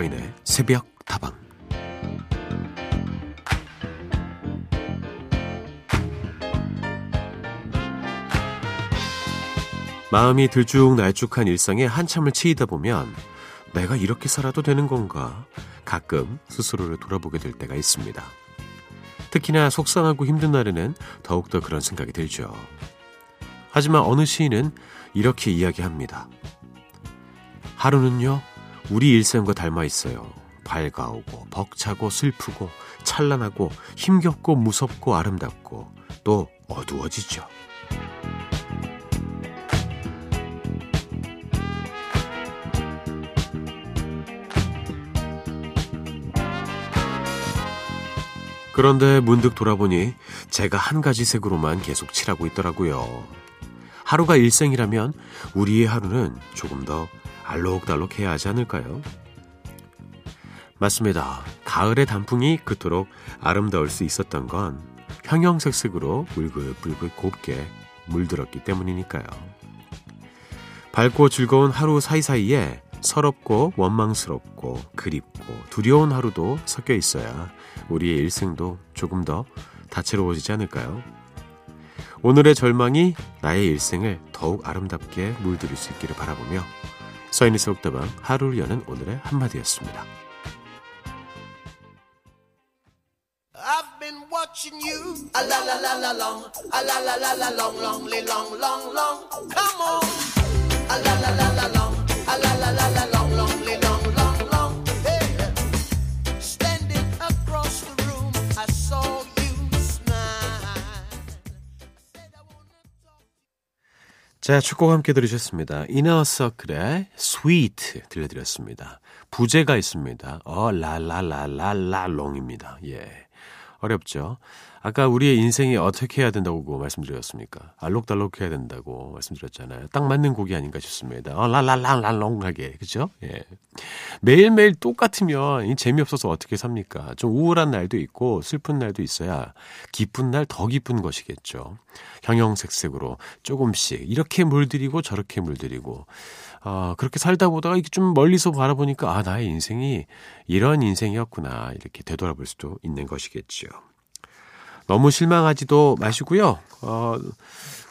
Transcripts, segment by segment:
서인의 새벽 다방 마음이 들쭉날쭉한 일상에 한참을 치이다 보면 내가 이렇게 살아도 되는 건가 가끔 스스로를 돌아보게 될 때가 있습니다. 특히나 속상하고 힘든 날에는 더욱더 그런 생각이 들죠. 하지만 어느 시인은 이렇게 이야기합니다. 하루는요, 우리 일생과 닮아 있어요. 밝아오고, 벅차고, 슬프고, 찬란하고, 힘겹고, 무섭고, 아름답고, 또 어두워지죠. 그런데 문득 돌아보니 제가 한 가지 색으로만 계속 칠하고 있더라고요. 하루가 일생이라면 우리의 하루는 조금 더 알록달록 해야 하지 않을까요? 맞습니다. 가을의 단풍이 그토록 아름다울 수 있었던 건 형형색색으로 물글물글 곱게 물들었기 때문이니까요. 밝고 즐거운 하루 사이사이에 서럽고 원망스럽고 그립고 두려운 하루도 섞여 있어야 우리의 일생도 조금 더 다채로워지지 않을까요? 오늘의 절망이 나의 일생을 더욱 아름답게 물들일 수 있기를 바라보며 서인의 속다방 하루를 여는 오늘의 한마디였습니다. Watching you a la la la la long a la la la la long long long long long come on a la la la la long a la la la la long 자, 축곡 함께 들으셨습니다. 이너 서클의 스위트 들려드렸습니다. 부제가 있습니다. 어, 라라라라라롱입니다. 예. 어렵죠. 아까 우리의 인생이 어떻게 해야 된다고 말씀드렸습니까? 알록달록 해야 된다고 말씀드렸잖아요. 딱 맞는 곡이 아닌가 싶습니다. 어, 랄랄랄랄롱하게. 그죠? 예. 매일매일 똑같으면 재미없어서 어떻게 삽니까? 좀 우울한 날도 있고 슬픈 날도 있어야 기쁜 날 더 기쁜 것이겠죠. 형형색색으로 조금씩 이렇게 물들이고 저렇게 물들이고 어, 그렇게 살다 보다가 이렇게 좀 멀리서 바라보니까 아, 나의 인생이 이런 인생이었구나. 이렇게 되돌아볼 수도 있는 것이겠죠. 너무 실망하지도 마시고요. 어,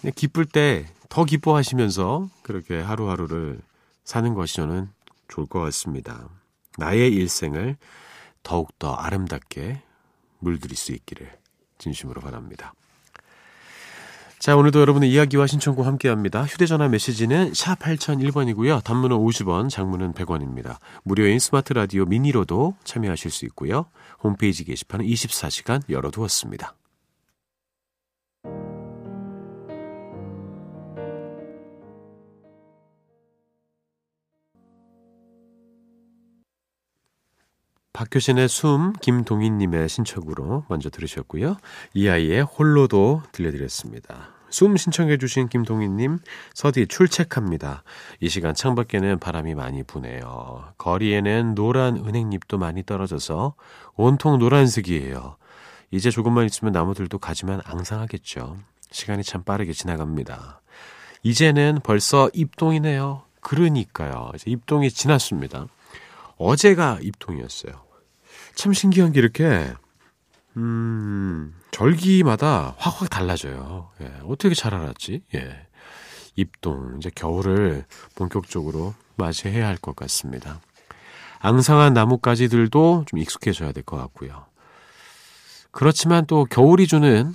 그냥 기쁠 때 더 기뻐하시면서 그렇게 하루하루를 사는 것이 저는 좋을 것 같습니다. 나의 일생을 더욱더 아름답게 물들일 수 있기를 진심으로 바랍니다. 자, 오늘도 여러분의 이야기와 신청곡 함께 합니다. 휴대전화 메시지는 샵 8001번이고요. 단문은 50원, 장문은 100원입니다. 무료인 스마트 라디오 미니로도 참여하실 수 있고요. 홈페이지 게시판은 24시간 열어두었습니다. 박효신의 숨, 김동희님의 신청으로 먼저 들으셨고요. 이 아이의 홀로도 들려드렸습니다. 숨 신청해주신 김동희님, 서디 출첵합니다. 이 시간 창밖에는 바람이 많이 부네요. 거리에는 노란 은행잎도 많이 떨어져서 온통 노란색이에요. 이제 조금만 있으면 나무들도 가지만 앙상하겠죠. 시간이 참 빠르게 지나갑니다. 이제는 벌써 입동이네요. 그러니까요. 이제 입동이 지났습니다. 어제가 입동이었어요. 참 신기한 게 이렇게 음, 절기마다 확확 달라져요. 예, 어떻게 잘 알았지? 예. 입동, 이제 겨울을 본격적으로 맞이해야 할 것 같습니다. 앙상한 나뭇가지들도 좀 익숙해져야 될 것 같고요. 그렇지만 또 겨울이 주는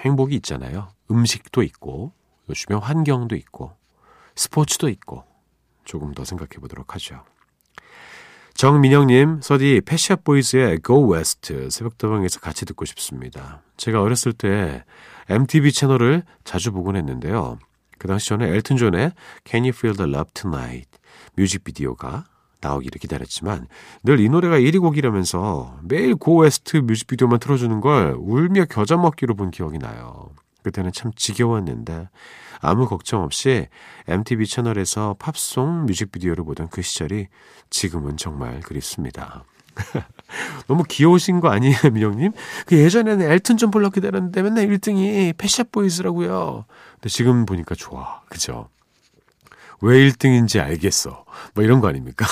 행복이 있잖아요. 음식도 있고, 주변 환경도 있고, 스포츠도 있고, 조금 더 생각해 보도록 하죠. 정민영님, 서디 Pet Shop Boys의 Go West 새벽다방에서 같이 듣고 싶습니다. 제가 어렸을 때 MTV 채널을 자주 보곤 했는데요. 그 당시 저는 엘튼 존의 Can You Feel the Love Tonight 뮤직비디오가 나오기를 기다렸지만 늘 이 노래가 1위 곡이라면서 매일 Go West 뮤직비디오만 틀어주는 걸 울며 겨자 먹기로 본 기억이 나요. 그때는 참 지겨웠는데 아무 걱정 없이 MTV 채널에서 팝송 뮤직비디오를 보던 그 시절이 지금은 정말 그립습니다. 너무 귀여우신 거 아니에요, 민영님? 그 예전에는 엘튼 존 볼라고 기다렸는데 맨날 1등이 Pet Shop Boys라고요. 근데 지금 보니까 좋아. 그죠? 왜 1등인지 알겠어. 뭐 이런 거 아닙니까?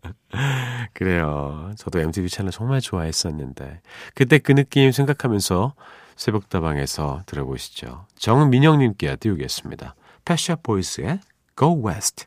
그래요. 저도 MTV 채널 정말 좋아했었는데 그때 그 느낌 생각하면서 새벽다방에서 들어보시죠. 정민영님께 띄우겠습니다. 패셔 보이스의 Go West.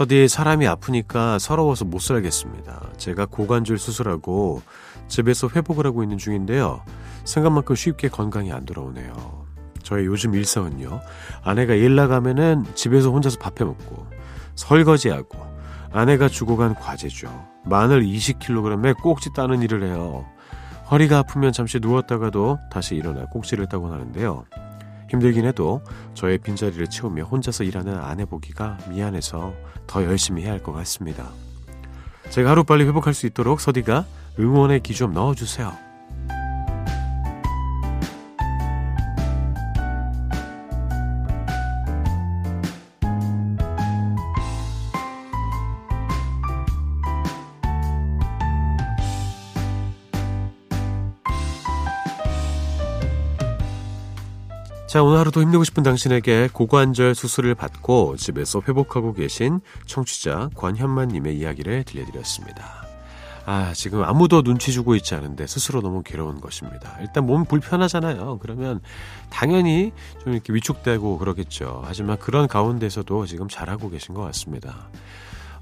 서디 사람이 아프니까 서러워서 못 살겠습니다. 제가 고관절 수술하고 집에서 회복을 하고 있는 중인데요. 생각만큼 쉽게 건강이 안 돌아오네요. 저의 요즘 일상은요. 아내가 일 나가면은 집에서 혼자서 밥해 먹고 설거지하고 아내가 주고 간 과제죠. 마늘 20kg에 꼭지 따는 일을 해요. 허리가 아프면 잠시 누웠다가도 다시 일어나 꼭지를 따곤 하는데요. 힘들긴 해도 저의 빈자리를 채우며 혼자서 일하는 아내 보기가 미안해서 더 열심히 해야 할 것 같습니다. 제가 하루빨리 회복할 수 있도록 서디가 응원의 기 좀 넣어주세요. 자, 오늘 하루도 힘내고 싶은 당신에게 고관절 수술을 받고 집에서 회복하고 계신 청취자 권현만님의 이야기를 들려드렸습니다. 아, 지금 아무도 눈치 주고 있지 않은데 스스로 너무 괴로운 것입니다. 일단 몸 불편하잖아요. 그러면 당연히 좀 이렇게 위축되고 그러겠죠. 하지만 그런 가운데서도 지금 잘하고 계신 것 같습니다.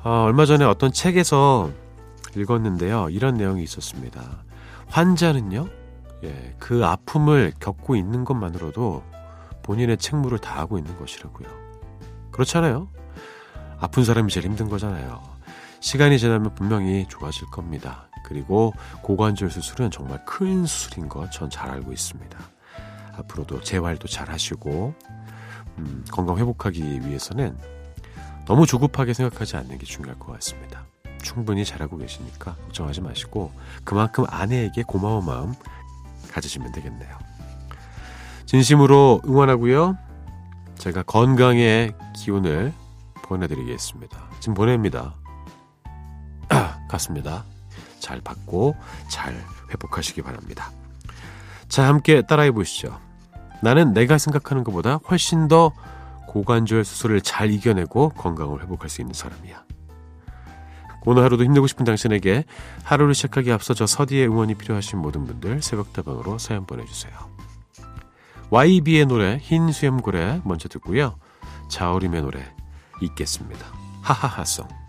어, 얼마 전에 어떤 책에서 읽었는데요. 이런 내용이 있었습니다. 환자는요, 예, 그 아픔을 겪고 있는 것만으로도 본인의 책무를 다하고 있는 것이라고요. 그렇잖아요. 아픈 사람이 제일 힘든 거잖아요. 시간이 지나면 분명히 좋아질 겁니다. 그리고 고관절 수술은 정말 큰 수술인 것 전 잘 알고 있습니다. 앞으로도 재활도 잘 하시고 음, 건강 회복하기 위해서는 너무 조급하게 생각하지 않는 게 중요할 것 같습니다. 충분히 잘하고 계시니까 걱정하지 마시고 그만큼 아내에게 고마운 마음 가지시면 되겠네요. 진심으로 응원하고요. 제가 건강의 기운을 보내드리겠습니다. 지금 보냅니다. 갔습니다. 잘 받고 잘 회복하시기 바랍니다. 자, 함께 따라해 보시죠. 나는 내가 생각하는 것보다 훨씬 더 고관절 수술을 잘 이겨내고 건강을 회복할 수 있는 사람이야. 오늘 하루도 힘내고 싶은 당신에게 하루를 시작하기 앞서 저 서디의 응원이 필요하신 모든 분들 새벽다방으로 사연 보내주세요. YB의 노래 흰 수염고래 먼저 듣고요. 자우림의 노래 있겠습니다. 하하하송.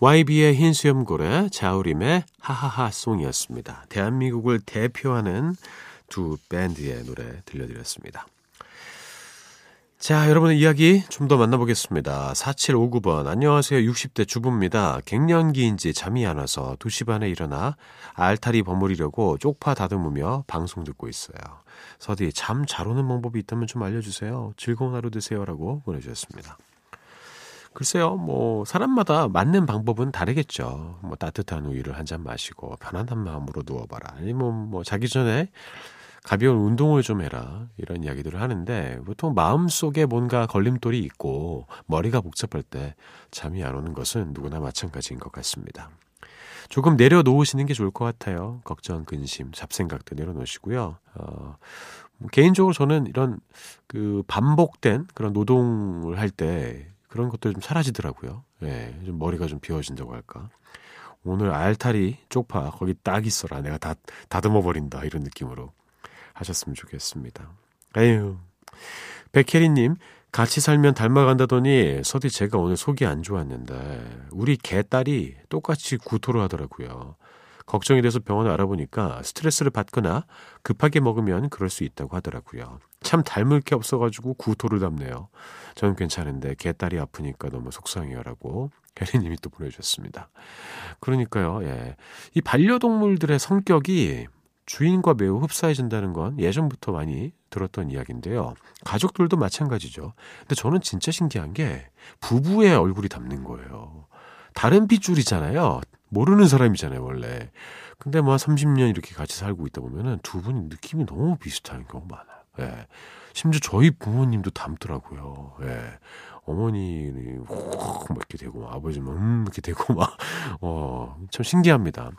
YB의 흰 수염고래, 자우림의 하하하 송이었습니다. 대한민국을 대표하는 두 밴드의 노래 들려드렸습니다. 자, 여러분의 이야기 좀 더 만나보겠습니다. 4759번. 안녕하세요. 60대 주부입니다. 갱년기인지 잠이 안 와서 2시 반에 일어나 알타리 버무리려고 쪽파 다듬으며 방송 듣고 있어요. 서디, 잠 잘 오는 방법이 있다면 좀 알려주세요. 즐거운 하루 되세요. 라고 보내주셨습니다. 글쎄요, 뭐, 사람마다 맞는 방법은 다르겠죠. 뭐, 따뜻한 우유를 한 잔 마시고, 편안한 마음으로 누워봐라. 아니면 뭐, 자기 전에 가벼운 운동을 좀 해라. 이런 이야기들을 하는데, 보통 마음 속에 뭔가 걸림돌이 있고, 머리가 복잡할 때 잠이 안 오는 것은 누구나 마찬가지인 것 같습니다. 조금 내려놓으시는 게 좋을 것 같아요. 걱정, 근심, 잡생각도 내려놓으시고요. 어, 뭐 개인적으로 저는 이런 그 반복된 그런 노동을 할 때 그런 것도 좀 사라지더라고요. 예, 좀 머리가 좀 비워진다고 할까. 오늘 알타리 쪽파 거기 딱 있어라. 내가 다 다듬어 버린다 이런 느낌으로 하셨으면 좋겠습니다. 에휴. 백혜리님 같이 살면 닮아간다더니 서디 제가 오늘 속이 안 좋았는데 우리 개 딸이 똑같이 구토를 하더라고요. 걱정이 돼서 병원을 알아보니까 스트레스를 받거나 급하게 먹으면 그럴 수 있다고 하더라고요. 참 닮을 게 없어가지고 구토를 담네요. 저는 괜찮은데 개딸이 아프니까 너무 속상해요라고 혜리님이 또 보내주셨습니다. 그러니까요, 예. 이 반려동물들의 성격이 주인과 매우 흡사해진다는 건 예전부터 많이 들었던 이야기인데요. 가족들도 마찬가지죠. 근데 저는 진짜 신기한 게 부부의 얼굴이 닮는 거예요. 다른 핏줄이잖아요. 모르는 사람이잖아요, 원래. 근데 뭐 30년 이렇게 같이 살고 있다 보면은 두 분이 느낌이 너무 비슷한 경우 많아요. 예. 심지어 저희 부모님도 닮더라고요. 예. 어머니는 훅 이렇게 되고 아버지는 음 이렇게 되고 막 어, 참 신기합니다.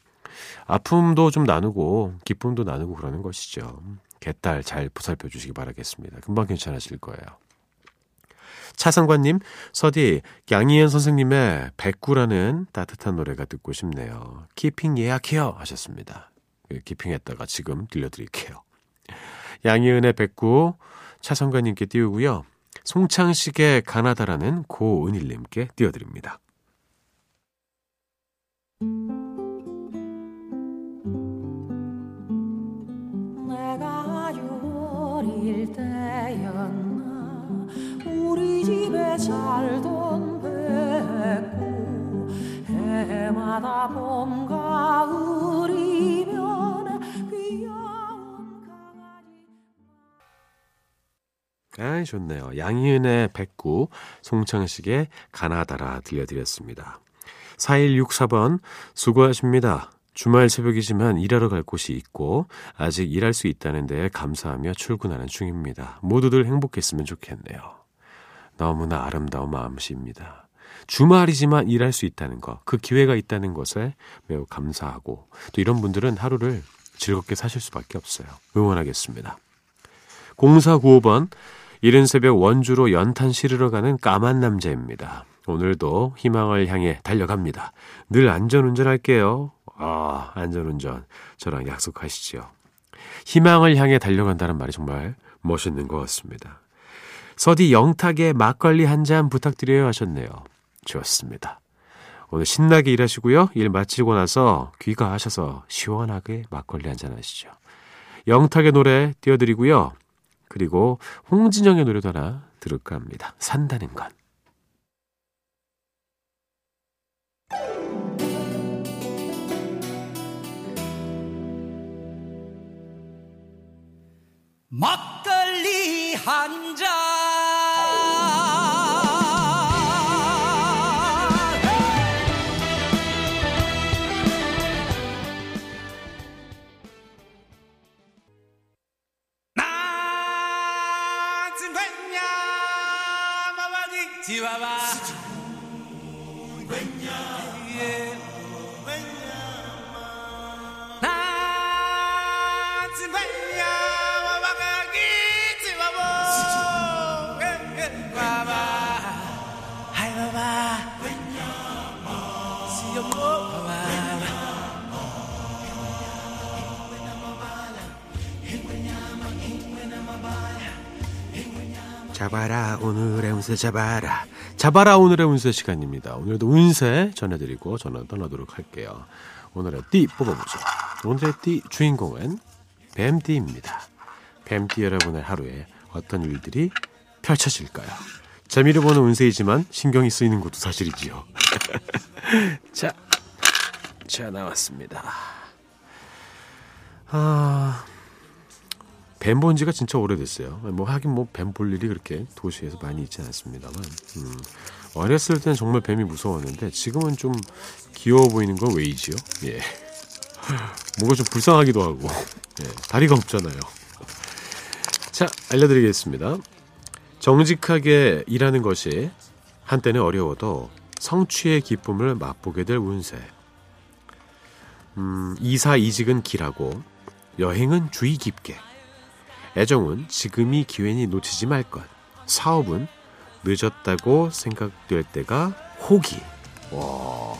아픔도 좀 나누고 기쁨도 나누고 그러는 것이죠. 개딸 잘 보살펴 주시기 바라겠습니다. 금방 괜찮아질 거예요. 차상관님, 서디, 양희은 선생님의 백구라는 따뜻한 노래가 듣고 싶네요. keeping 예약해요. 하셨습니다. 그 keeping했다가 지금 들려드릴게요. 양희은의 백구, 차상관님께 띄우고요. 송창식의 가나다라는 고은일님께 띄워드립니다. 해마다 봄 가을이면 귀여운 강아지 아 좋네요. 양희은의 백구 송창식의 가나다라 들려드렸습니다. 4164번 수고하십니다. 주말 새벽이지만 일하러 갈 곳이 있고 아직 일할 수 있다는 데 감사하며 출근하는 중입니다. 모두들 행복했으면 좋겠네요. 너무나 아름다운 마음씨입니다. 주말이지만 일할 수 있다는 것, 그 기회가 있다는 것에 매우 감사하고 또 이런 분들은 하루를 즐겁게 사실 수밖에 없어요. 응원하겠습니다. 0495번 이른 새벽 원주로 연탄 실으러 가는 까만 남자입니다. 오늘도 희망을 향해 달려갑니다. 늘 안전운전할게요. 아, 안전운전. 저랑 약속하시죠. 희망을 향해 달려간다는 말이 정말 멋있는 것 같습니다. 서디 영탁의 막걸리 한 잔 부탁드려요 하셨네요. 좋습니다. 오늘 신나게 일하시고요. 일 마치고 나서 귀가하셔서 시원하게 막걸리 한잔 하시죠. 영탁의 노래 띄워드리고요. 그리고 홍진영의 노래도 하나 들을까 합니다. 산다는 건. 막걸리 한 잔. 잡아라 오늘의 운세 잡아라 잡아라 오늘의 운세 시간입니다. 오늘도 운세 전해드리고 전화 떠나도록 할게요. 오늘의 띠 뽑아보죠. 오늘의 띠 주인공은 뱀띠입니다. 뱀띠 여러분의 하루에 어떤 일들이 펼쳐질까요? 재미를 보는 운세이지만 신경이 쓰이는 것도 사실이지요. 자, 자 나왔습니다. 아. 뱀 본 지가 진짜 오래됐어요. 뭐 하긴 뭐 뱀 볼 일이 그렇게 도시에서 많이 있지 않습니다만 음, 어렸을 때는 정말 뱀이 무서웠는데 지금은 좀 귀여워 보이는 건 왜이지요? 예. 뭔가 좀 불쌍하기도 하고 예, 다리가 없잖아요. 자 알려드리겠습니다. 정직하게 일하는 것이 한때는 어려워도 성취의 기쁨을 맛보게 될 운세. 음, 이사 이직은 길하고 여행은 주의 깊게. 애정은 지금이 기회니 놓치지 말 것. 사업은 늦었다고 생각될 때가 호기. 와,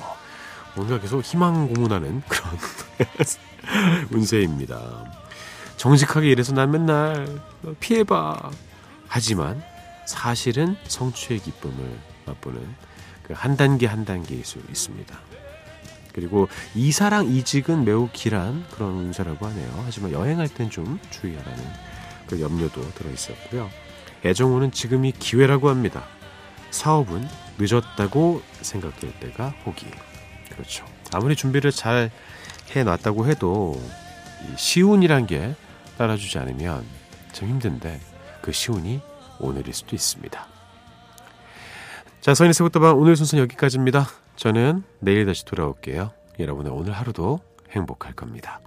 뭔가 계속 희망 고문하는 그런 운세입니다. 정직하게 일해서 난 맨날 피해봐. 하지만 사실은 성취의 기쁨을 맛보는 그 한 단계 한 단계일 수 있습니다. 그리고 이사랑 이직은 매우 길한 그런 운세라고 하네요. 하지만 여행할 땐 좀 주의하라는 그 염려도 들어 있었고요. 애정호는 지금이 기회라고 합니다. 사업은 늦었다고 생각될 때가 호기. 그렇죠. 아무리 준비를 잘 해놨다고 해도 시운이란 게 따라주지 않으면 참 힘든데 그 시운이 오늘일 수도 있습니다. 자, 서인의 세부터방 오늘 순서는 여기까지입니다. 저는 내일 다시 돌아올게요. 여러분의 오늘 하루도 행복할 겁니다.